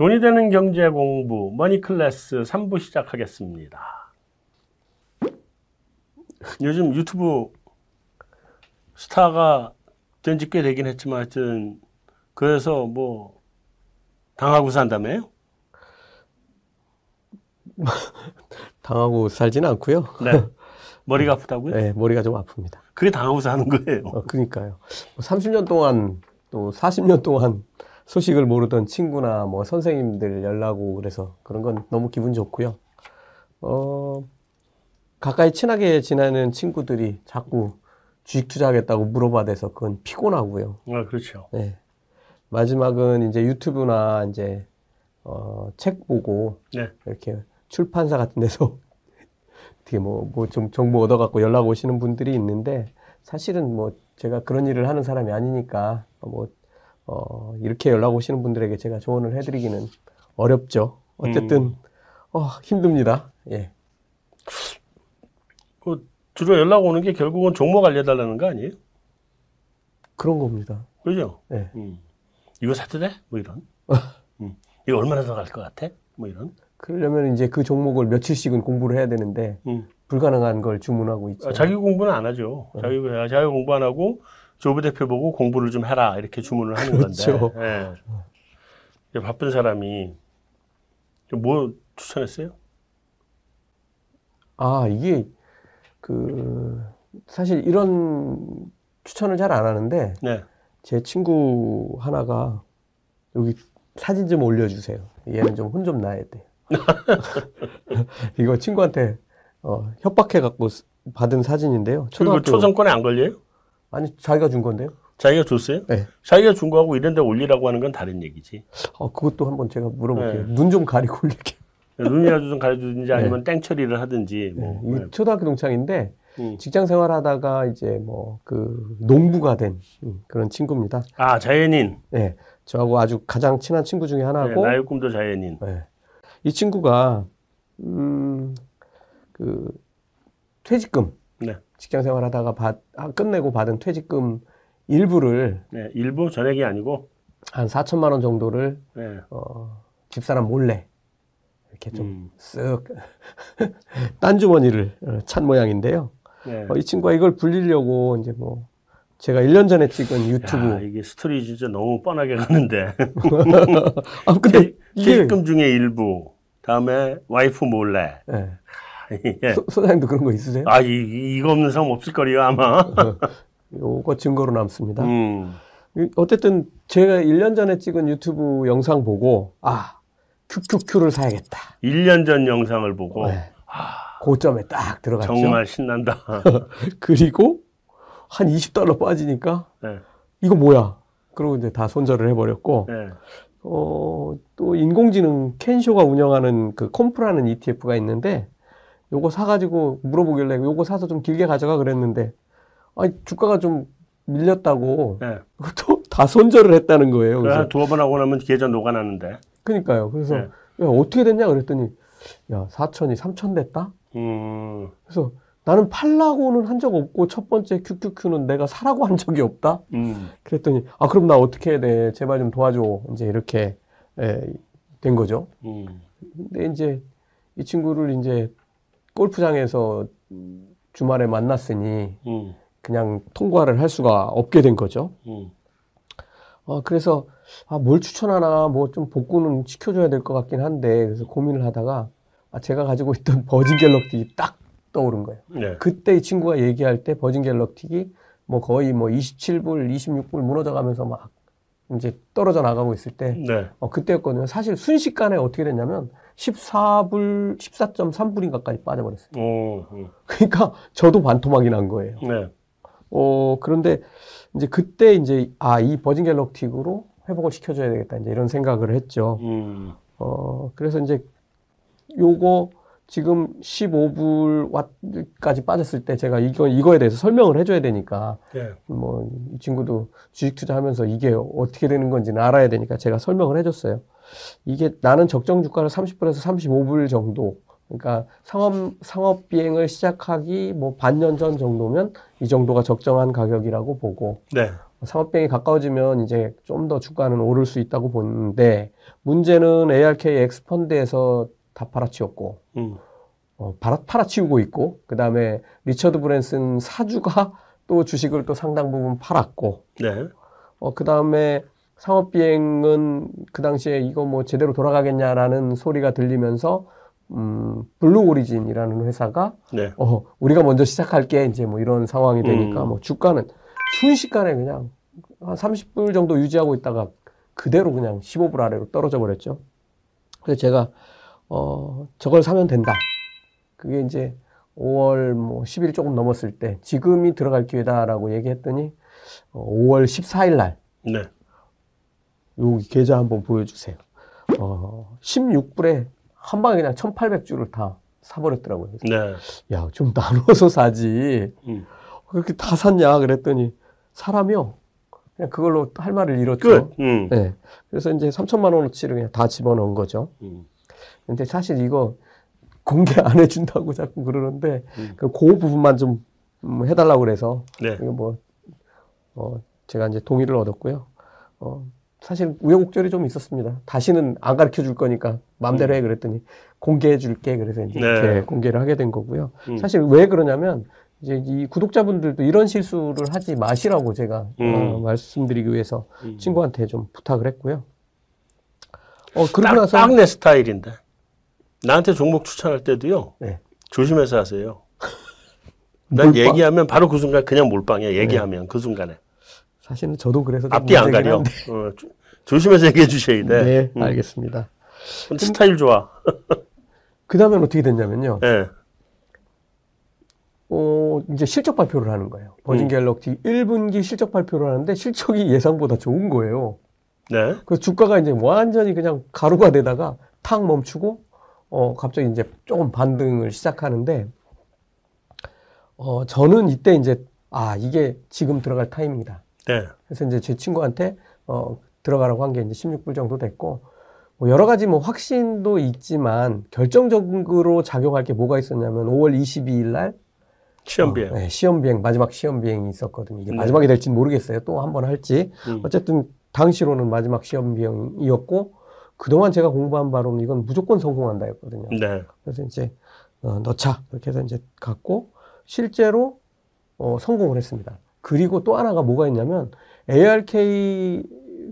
돈이 되는 경제 공부 머니 클래스 3부 시작하겠습니다. 요즘 유튜브 스타가 된지 꽤 되긴 했지만 하여튼 그래서 뭐 당하고 산다며요? 당하고 살지는 않고요. 네. 머리가 아프다고요? 네, 머리가 좀 아픕니다. 그게 당하고 사는 거예요. 어, 그러니까요. 30년 동안 또 40년 동안 소식을 모르던 친구나 뭐 선생님들 연락 오고 그래서 그런 건 너무 기분 좋고요. 어, 가까이 친하게 지내는 친구들이 자꾸 주식 투자하겠다고 물어봐대서 그건 피곤하고요. 아, 그렇죠. 네. 마지막은 이제 유튜브나 이제 어, 책 보고 네. 이렇게 출판사 같은 데서 어떻게 뭐뭐 좀 정보 얻어 갖고 연락 오시는 분들이 있는데 사실은 뭐 제가 그런 일을 하는 사람이 아니니까 뭐 어, 이렇게 연락 오시는 분들에게 제가 조언을 해드리기는 어렵죠. 어쨌든 음. 어, 힘듭니다. 예. 그 주로 연락 오는 게 결국은 종목 알려달라는 거 아니에요? 그런 겁니다. 그죠? 네. 음. 이거 사도 돼? 뭐 이런. 음. 이거 얼마나 더 갈 것 같아? 뭐 이런. 그러려면 이제 그 종목을 며칠씩은 공부를 해야 되는데 음. 불가능한 걸 주문하고 있죠. 아, 자기 공부는 안 하죠. 자기, 자기 공부 안 하고 조부 대표 보고 공부를 좀 해라 이렇게 주문을 하는 그렇죠. 건데. 예. 바쁜 사람이 좀뭐 추천했어요? 아, 이게 그 사실 이런 추천을 잘 안 하는데 네. 제 친구 하나가 여기 사진 좀 올려주세요. 얘는 좀 혼 좀 나야 돼. 이거 친구한테 어, 협박해 갖고 받은 사진인데요. 그리고 초등학교 초선권에 안 걸려요? 아니 자기가 준 건데요. 자기가 줬어요? 네. 자기가 준 거하고 이런 데 올리라고 하는 건 다른 얘기지. 어, 그것도 한번 제가 물어볼게요. 네. 눈좀 가리고 올릴게요. 눈이라도 좀 가르쳐주든지 아니면 땡 처리를 하든지. 뭐. 이 네. 초등학교 동창인데 음. 직장 생활하다가 이제 뭐 그 농부가 된 음, 그런 친구입니다. 아, 자연인. 네, 저하고 아주 가장 친한 친구 중에 네, 하나고 나의 꿈도 자연인. 네. 이 친구가 음, 그 퇴직금 네. 직장 생활하다가 받, 아, 끝내고 받은 퇴직금 일부를 네, 일부 전액이 아니고. 한 4천만 원 정도를 네. 어, 집사람 몰래 이렇게 좀 음. 쓱 딴 주머니를 어, 찬 모양인데요. 네. 어, 이 친구가 이걸 불리려고 이제 뭐 제가 1년 전에 찍은 야, 유튜브 이게 스토리 진짜 너무 뻔하게 가는데. 아 근데 이게 퇴직금 중에 일부. 다음에 와이프 몰래. 예. 예. 소, 소장님도 그런 거 있으세요? 아, 이, 이거 없는 사람 없을 거리요, 아마. 요거 증거로 남습니다. 음. 이- 어쨌든 제가 1년 전에 찍은 유튜브 영상 보고 아 QQQ를 사야겠다. 1년 전 영상을 보고. 네. 고점에 딱 들어갔죠. 정말 신난다. 그리고 한 20달러 빠지니까 네. 이거 뭐야? 그러고 이제 다 손절을 해버렸고 네. 어, 또 인공지능 켄쇼가 운영하는 그 컴프라는 ETF가 있는데 요거 사가지고 물어보길래 요거 사서 좀 길게 가져가 그랬는데 아 주가가 좀 밀렸다고 네. 또 다 손절을 했다는 거예요. 그래, 그래서 한 두어 번 하고 나면 계좌 녹아나는데. 그러니까요. 그래서 네. 야, 어떻게 됐냐 그랬더니 야 4천이 3천 됐다. 음. 그래서 나는 팔라고는 한 적 없고 첫 번째 QQQ는 내가 사라고 한 적이 없다. 음. 그랬더니 아 그럼 나 어떻게 해야 돼? 제발 좀 도와줘. 이제 이렇게 에, 된 거죠. 음. 근데 이제 이 친구를 이제 골프장에서 주말에 만났으니 음. 그냥 통과를 할 수가 없게 된 거죠. 음. 어, 그래서 아, 뭘 추천하나 뭐 좀 복구는 시켜줘야 될 것 같긴 한데 그래서 고민을 하다가 아, 제가 가지고 있던 버진 갤럭틱이 딱 떠오른 거예요. 네. 그때 이 친구가 얘기할 때 버진 갤럭틱이 뭐 거의 뭐 27불, 26불 무너져 가면서 막 이제 떨어져 나가고 있을 때 네. 어, 그때였거든요. 사실 순식간에 어떻게 됐냐면 14불, 14.3불인가까지 빠져버렸어요. 오. 음. 그러니까 저도 반토막이 난 거예요. 네. 어, 그런데 이제 그때 이제 아, 이 버진 갤럭틱으로 회복을 시켜줘야 되겠다. 이제 이런 생각을 했죠. 음. 어, 그래서 이제 요거 지금 15불까지 빠졌을 때 제가 이거, 이거에 대해서 설명을 해줘야 되니까 네. 뭐 이 친구도 주식 투자하면서 이게 어떻게 되는 건지는 알아야 되니까 제가 설명을 해줬어요. 이게 나는 적정 주가를 30불에서 35불 정도 그러니까 상업 상업 비행을 시작하기 뭐 반년 전 정도면 이 정도가 적정한 가격이라고 보고 네. 상업 비행이 가까워지면 이제 좀 더 주가는 오를 수 있다고 보는데 문제는 ARKX 펀드에서 다 팔아치웠고 음. 어, 팔아, 팔아치우고 있고 그 다음에 리처드 브랜슨 사주가 또 주식을 또 상당 부분 팔았고 네. 어, 그 다음에 상업비행은 그 당시에 이거 뭐 제대로 돌아가겠냐라는 소리가 들리면서 음, 블루 오리진이라는 회사가 네. 어, 우리가 먼저 시작할게 이제 뭐 이런 상황이 되니까 음. 뭐 주가는 순식간에 그냥 한 30불 정도 유지하고 있다가 그대로 그냥 15불 아래로 떨어져 버렸죠. 그래서 제가 어, 저걸 사면 된다. 그게 이제 5월 뭐 10일 조금 넘었을 때 지금이 들어갈 기회다라고 얘기했더니 어, 5월 14일 날 네. 여기 계좌 한번 보여주세요. 어, 16불에 한 방에 그냥 1,800주를 다 사버렸더라고요. 네. 야, 좀 나눠서 사지. 음. 그렇게 다 샀냐? 그랬더니 사람이요. 그냥 그걸로 할 말을 잃었죠. 끝. 음. 네. 그래서 이제 3천만 원어치를 그냥 다 집어넣은 거죠. 음. 근데 사실 이거 공개 안 해준다고 자꾸 그러는데 음. 그, 그 부분만 좀 음, 해달라고 그래서 네. 이거 뭐, 어, 제가 이제 동의를 얻었고요. 어, 사실 우여곡절이 좀 있었습니다. 다시는 안 가르쳐 줄 거니까 마음대로 해 그랬더니 공개해 줄게 그래서 이제 네. 이렇게 공개를 하게 된 거고요. 음. 사실 왜 그러냐면 이제 이 구독자분들도 이런 실수를 하지 마시라고 제가 음. 어, 말씀드리기 위해서 음. 친구한테 좀 부탁을 했고요. 어 그러고 딱, 나서 딱내 스타일인데. 나한테 종목 추천할 때도요. 네. 조심해서 하세요. 난 몰빵? 얘기하면 바로 그 순간 그냥 몰빵이야. 얘기하면 그 순간에. 사실은 저도 그래서 좀 앞뒤 안 가려. 어, 조- 조심해서 얘기해 주셔야 돼. 네, 음. 알겠습니다. 근데 스타일 좋아. 그 다음엔 어떻게 됐냐면요. 예. 어, 이제 실적 발표를 하는 거예요. 버진 음. 갤럭시 1분기 실적 발표를 하는데 실적이 예상보다 좋은 거예요. 네. 그래서 주가가 이제 완전히 그냥 가루가 되다가 탁 멈추고, 어, 갑자기 이제 조금 반등을 시작하는데, 어, 저는 이때 이제, 아, 이게 지금 들어갈 타이밍이다. 네. 그래서 이제 제 친구한테, 어, 들어가라고 한 게 이제 16불 정도 됐고, 뭐 여러 가지 뭐 확신도 있지만, 결정적으로 작용할 게 뭐가 있었냐면, 5월 22일 날, 시험 비행. 어, 네, 시험 비행 마지막 시험 비행이 있었거든요. 이게 네. 마지막이 될지는 모르겠어요. 또 한 번 할지. 음. 어쨌든 당시로는 마지막 시험 비행이었고 그동안 제가 공부한 바로는 이건 무조건 성공한다였거든요. 네. 그래서 이제 어, 넣자 이렇게 해서 이제 갔고 실제로 어, 성공을 했습니다. 그리고 또 하나가 뭐가 있냐면 ARK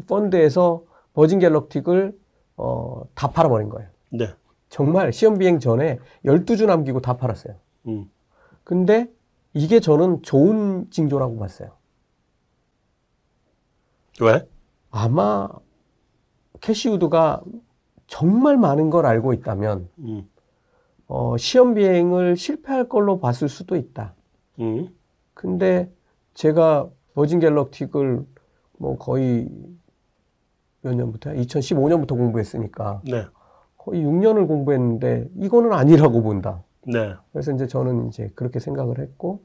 펀드에서 버진 갤럭틱을 어, 다 팔아버린 거예요. 네. 정말 시험 비행 전에 12주 남기고 다 팔았어요. 음. 근데 이게 저는 좋은 징조라고 봤어요. 왜? 아마 캐시우드가 정말 많은 걸 알고 있다면 음. 어, 시험 비행을 실패할 걸로 봤을 수도 있다. 음. 근데 제가 버진 갤럭틱을 뭐 거의 몇 년부터 2015년부터 공부했으니까 네. 거의 6년을 공부했는데 이거는 아니라고 본다. 네. 그래서 이제 저는 이제 그렇게 생각을 했고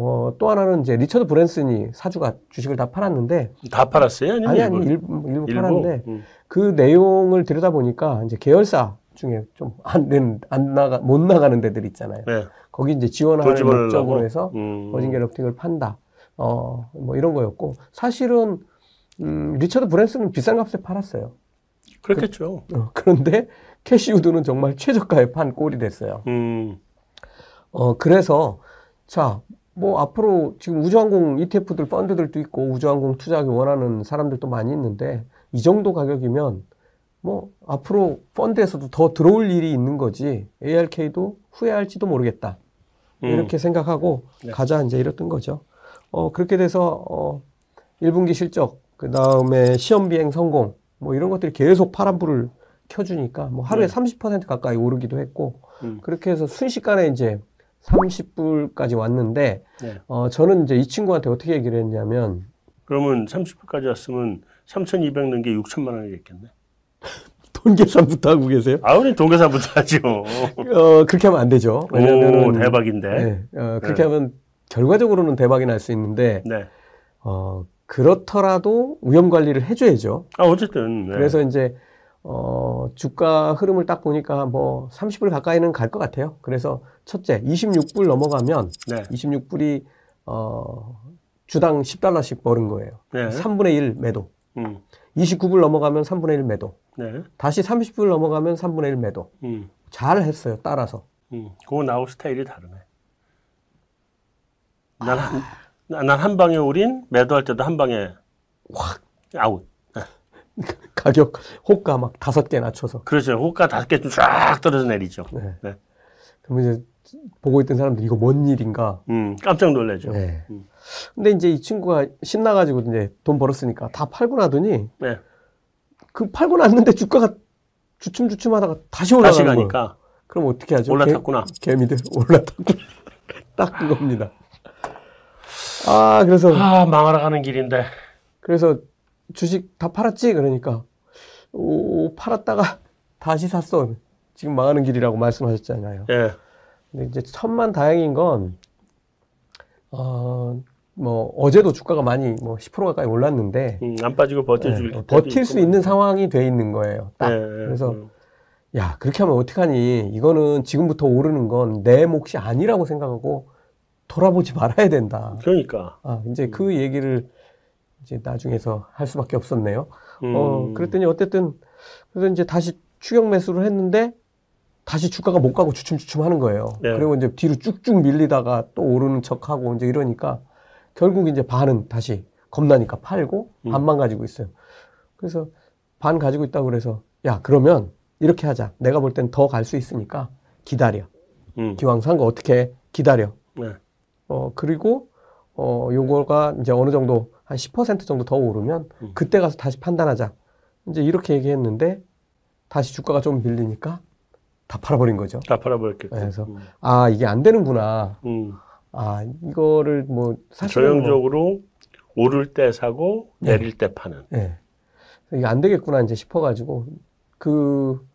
어, 또 하나는 이제 리처드 브랜슨이 사주가 주식을 다 팔았는데 다 팔았어요? 아니 아니 일부? 일부, 일부 일부? 팔았는데 음. 그 내용을 들여다 보니까 이제 계열사 중에 좀 안 되는 안 나가 못 나가는 데들 있잖아요. 네. 거기 이제 지원하는? 목적으로 해서 음. 버진 갤럭틱을 판다. 어, 뭐 이런 거였고 사실은 음, 리처드 브랜슨은 비싼 값에 팔았어요. 그렇겠죠. 어, 그런데 캐시우드는 정말 최저가에 판 꼴이 됐어요. 음. 어, 그래서, 자, 뭐, 앞으로 지금 우주항공 ETF들, 펀드들도 있고, 우주항공 투자하기 원하는 사람들도 많이 있는데, 이 정도 가격이면, 뭐, 앞으로 펀드에서도 더 들어올 일이 있는 거지, ARK도 후회할지도 모르겠다. 음. 이렇게 생각하고, 네. 가자, 이제 이랬던 거죠. 어, 그렇게 돼서, 어, 1분기 실적, 그 다음에 시험 비행 성공, 뭐 이런 것들이 계속 파란불을 켜주니까, 뭐 하루에 네. 30% 가까이 오르기도 했고, 음. 그렇게 해서 순식간에 이제 30불까지 왔는데, 네. 어, 저는 이제 이 친구한테 어떻게 얘기를 했냐면, 그러면 30불까지 왔으면 3,200 넣은 게 6천만 원이겠겠네. 돈 계산부터 하고 계세요? 아, 우리 동계산부터 하죠. 어, 그렇게 하면 안 되죠. 오, 왜냐면은. 대박인데. 네, 어, 그렇게 하면 결과적으로는 대박이 날 수 있는데, 네. 어, 그렇더라도 위험 관리를 해줘야죠. 아, 어쨌든. 네. 그래서 이제, 어, 주가 흐름을 딱 보니까 뭐 30불 가까이는 갈 것 같아요. 그래서 첫째, 26불 넘어가면 네. 26불이 어, 주당 10달러씩 버는 거예요. 네. 3분의 1 매도. 음. 29불 넘어가면 3분의 1 매도. 네. 다시 30불 넘어가면 3분의 1 매도. 음. 잘 했어요. 따라서. 음. 그거 나하고 스타일이 다르네. 난, 한, 난 한 방에 올인, 매도할 때도 한 방에 확 아웃. 가격 호가 막 다섯 개 낮춰서. 그렇죠. 호가 다섯 개 좀 쫙 떨어져 내리죠. 네. 네. 그러면 이제 보고 있던 사람들이 이거 뭔 일인가. 음, 깜짝 놀라죠. 네. 음. 근데 이제 이 친구가 신나가지고 이제 돈 벌었으니까 다 팔고 나더니 네. 그 팔고 났는데 주가가 주춤주춤 하다가 다시 올라가는 다시 거예요. 가니까 그럼 어떻게 하죠? 올라탔구나. 개, 개미들 올라탔구나. 딱 그겁니다. 아 그래서 아, 망하러 가는 길인데. 그래서 주식 다 팔았지 그러니까 오 팔았다가 다시 샀어. 지금 망하는 길이라고 말씀하셨잖아요. 예. 근데 이제 천만 다행인 건, 어, 뭐, 어제도 주가가 많이 뭐 10% 가까이 올랐는데, 음, 안 빠지고 버텨줄 네, 때도 버틸 수. 있는 상황이 돼 있는 거예요. 딱. 예, 예. 그래서, 음. 야, 그렇게 하면 어떡하니. 이거는 지금부터 오르는 건 내 몫이 아니라고 생각하고 돌아보지 말아야 된다. 그러니까. 아, 이제 그 얘기를 이제 나중에서 할 수밖에 없었네요. 음. 어, 그랬더니 어쨌든, 그래서 이제 다시 추격 매수를 했는데, 다시 주가가 못 가고 주춤주춤 하는 거예요. 네. 그리고 이제 뒤로 쭉쭉 밀리다가 또 오르는 척 하고 이제 이러니까, 결국 이제 반은 다시 겁나니까 팔고, 음. 반만 가지고 있어요. 그래서 반 가지고 있다고 그래서, 야, 그러면 이렇게 하자. 내가 볼 땐 더 갈 수 있으니까 기다려. 음. 기왕 산 거 어떻게 해? 기다려. 네. 어, 그리고, 어, 요거가 이제 어느 정도 한 10% 정도 더 오르면 음. 그때 가서 다시 판단하자. 이제 이렇게 얘기했는데 다시 주가가 좀 밀리니까 다 팔아버린 거죠. 다 팔아버렸겠고. 네, 그래서 음. 아, 이게 안 되는구나. 음. 아, 이거를 뭐, 사실. 전형적으로 오를 때 사고 네. 내릴 때 파는. 예. 이게 안 되겠구나, 이제 싶어가지고. 그,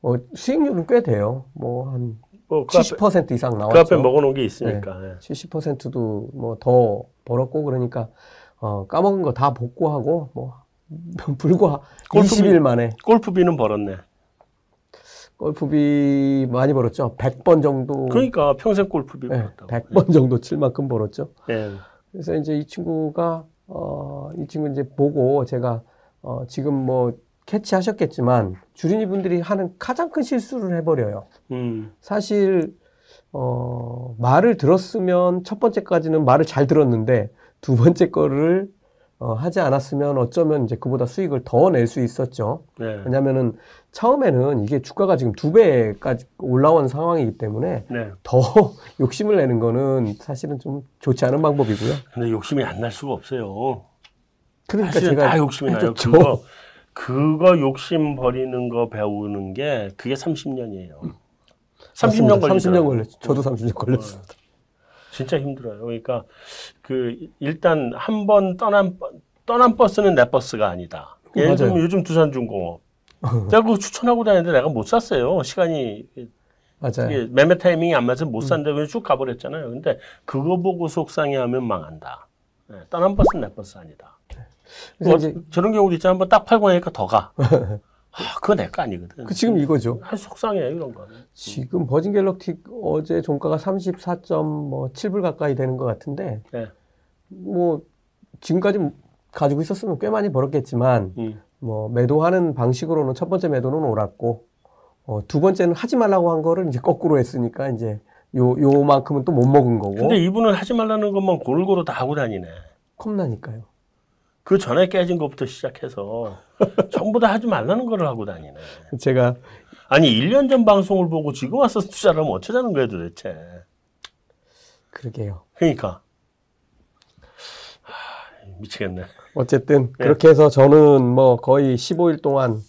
뭐, 수익률은 꽤 돼요. 뭐, 한 뭐그 앞에, 70% 이상 그 나왔죠. 앞에 먹어놓은 게 있으니까. 예. 70%도 뭐 더 벌었고 그러니까 어, 까먹은 거 다 복구하고 뭐 불과 골프비- 20일 만에 골프비는 벌었네. 골프비 많이 벌었죠. 100번 정도 그러니까 평생 골프비 네, 벌었다고. 100번 정도 칠 만큼 벌었죠. 예. 그래서 이제 이 친구가 어, 이 친구 이제 보고 제가 어, 지금 뭐 캐치하셨겠지만 주린이 분들이 하는 가장 큰 실수를 해버려요. 음. 사실 어, 말을 들었으면 첫 번째까지는 말을 잘 들었는데 두 번째 거를 어, 하지 않았으면 어쩌면 이제 그보다 수익을 더 낼 수 있었죠. 네. 왜냐면은 처음에는 이게 주가가 지금 두 배까지 올라온 상황이기 때문에 네. 더 욕심을 내는 거는 사실은 좀 좋지 않은 방법이고요. 근데 욕심이 안 날 수가 없어요. 그러니까 제가 다 욕심이 나요. 그거, 그거 욕심 버리는 거 배우는 게 그게 30년이에요. 30년 걸리죠. 30년 걸렸죠. 저도 30년 걸렸어요. 진짜 힘들어요. 그러니까 그 일단 한 번 떠난 버- 떠난 버스는 내 버스가 아니다. 예를 들면. 요즘 두산중공업 내가 그거 추천하고 다니는데 내가 못 샀어요. 시간이 맞아요. 매매 타이밍이 안 맞아서 음. 못 산다고 그냥 쭉 가버렸잖아요. 근데 그거 보고 속상해하면 망한다. 네, 떠난 버스는 내 버스 아니다. 그래서 뭐 저런 경우도 있잖아. 한번 딱 팔고 나니까 더 가. 아, 그거 내 거 아니거든. 그 지금 이거죠. 아, 속상해 이런 거. 지금 버진 갤럭틱 어제 종가가 34.7불 가까이 되는 것 같은데 네. 뭐 지금까지 가지고 있었으면 꽤 많이 벌었겠지만 음. 뭐 매도하는 방식으로는 첫 번째 매도는 옳았고 어, 두 번째는 하지 말라고 한 거를 이제 거꾸로 했으니까 이제 요 요만큼은 또 못 먹은 거고 근데 이분은 하지 말라는 것만 골고루 다 하고 다니네. 겁나니까요. 그 전에 깨진 것부터 시작해서 전부 다 하지 말라는 거를 하고 다니네. 제가 아니 1년 전 방송을 보고 지금 와서 투자를 하면 어쩌자는 거야 도대체. 그러게요. 그러니까 하, 미치겠네. 어쨌든 네. 그렇게 해서 저는 뭐 거의 15일 동안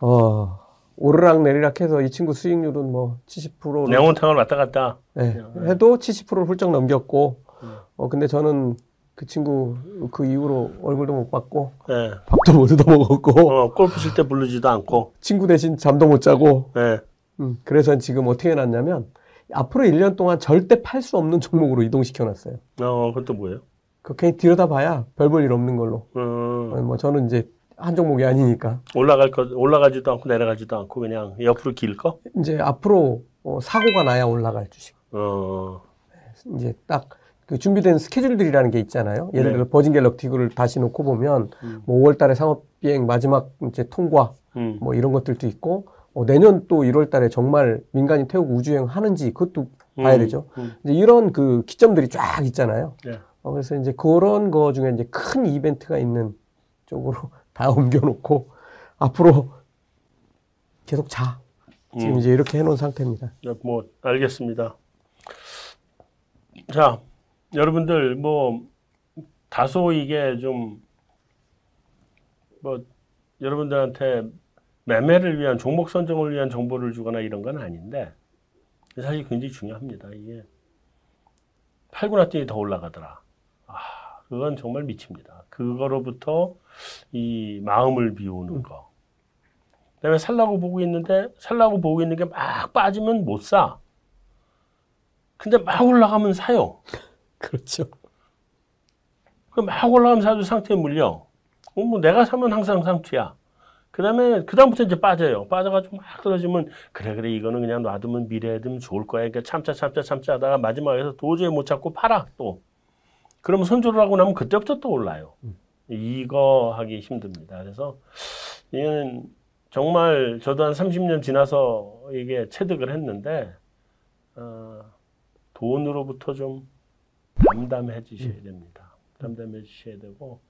어 오르락 내리락 해서 이 친구 수익률은 뭐 70%로 냉온탕을 왔다 갔다. 네, 해도 70%를 훌쩍 넘겼고 음. 어 근데 저는 그 친구 그 이후로 얼굴도 못 봤고 예. 밥도 못 얻어 먹었고 어, 골프 칠 때 부르지도 않고. 친구 대신 잠도 못 자고 예. 음, 그래서 지금 어떻게 해놨냐면 앞으로 1년 동안 절대 팔 수 없는 종목으로 이동시켜 놨어요. 어, 그것도 뭐예요? 그 괜히 들여다봐야 별 볼 일 없는 걸로. 음, 어, 뭐 저는 이제 한 종목이 아니니까 올라갈 거 올라가지도 않고 내려가지도 않고 그냥 옆으로 길 거. 이제 앞으로 어, 사고가 나야 올라갈 주식. 어, 이제 딱 그 준비된 스케줄들이라는 게 있잖아요. 예를 네. 들어 버진 갤럭티그를 다시 놓고 보면 음. 뭐 5월 달에 상업 비행 마지막 이제 통과 음. 뭐 이런 것들도 있고 어, 내년 또 1월 달에 정말 민간인 태우고 우주여행 하는지 그것도 봐야 음. 되죠. 음. 이제 이런 그 기점들이 쫙 있잖아요. 네. 어, 그래서 이제 그런 거 중에 이제 큰 이벤트가 있는 쪽으로 다 옮겨놓고 앞으로 계속 자. 지금 음. 이제 이렇게 해놓은 상태입니다. 네, 뭐 알겠습니다. 자, 여러분들 뭐 다소 이게 좀 뭐 여러분들한테 매매를 위한 종목 선정을 위한 정보를 주거나 이런 건 아닌데 사실 굉장히 중요합니다. 이게 팔고 났더니 더 올라가더라. 아, 그건 정말 미칩니다. 그거로부터 이 마음을 비우는 거. 그다음에 살라고 보고 있는데 살라고 보고 있는 게 막 빠지면 못 사. 근데 막 올라가면 사요. 그렇죠. 그럼 막 올라가면 사도 상태에 물려. 어, 뭐 내가 사면 항상 상투야. 그 다음에 그다음부터 이제 빠져요. 빠져가지고 막 떨어지면 그래 그래 이거는 그냥 놔두면 미래에 되면 좋을 거야. 그러니까 참자 참자 참자 하다가 마지막에서 도저히 못 찾고 팔아 또. 그러면 손절을 하고 나면 그때부터 또 올라요. 이거 하기 힘듭니다. 그래서 이는 정말 저도 한 30년 지나서 이게 체득을 했는데 어, 돈으로부터 좀 담담해지셔야 됩니다. 담담해지셔야 되고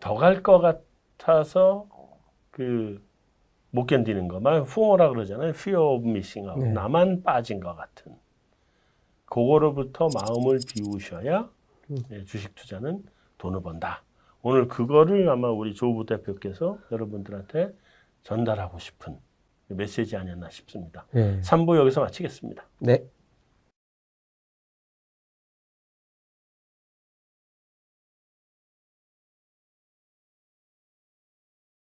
더 갈 것 같아서 그 못 견디는 거, 말 FOMO라 그러잖아요. Fear of Missing Out. 네. 나만 빠진 것 같은. 그거로부터 마음을 비우셔야 네, 주식 투자는 돈을 번다. 오늘 그거를 아마 우리 조부 대표께서 여러분들한테 전달하고 싶은 메시지 아니었나 싶습니다. 예. 3부 여기서 마치겠습니다. 네.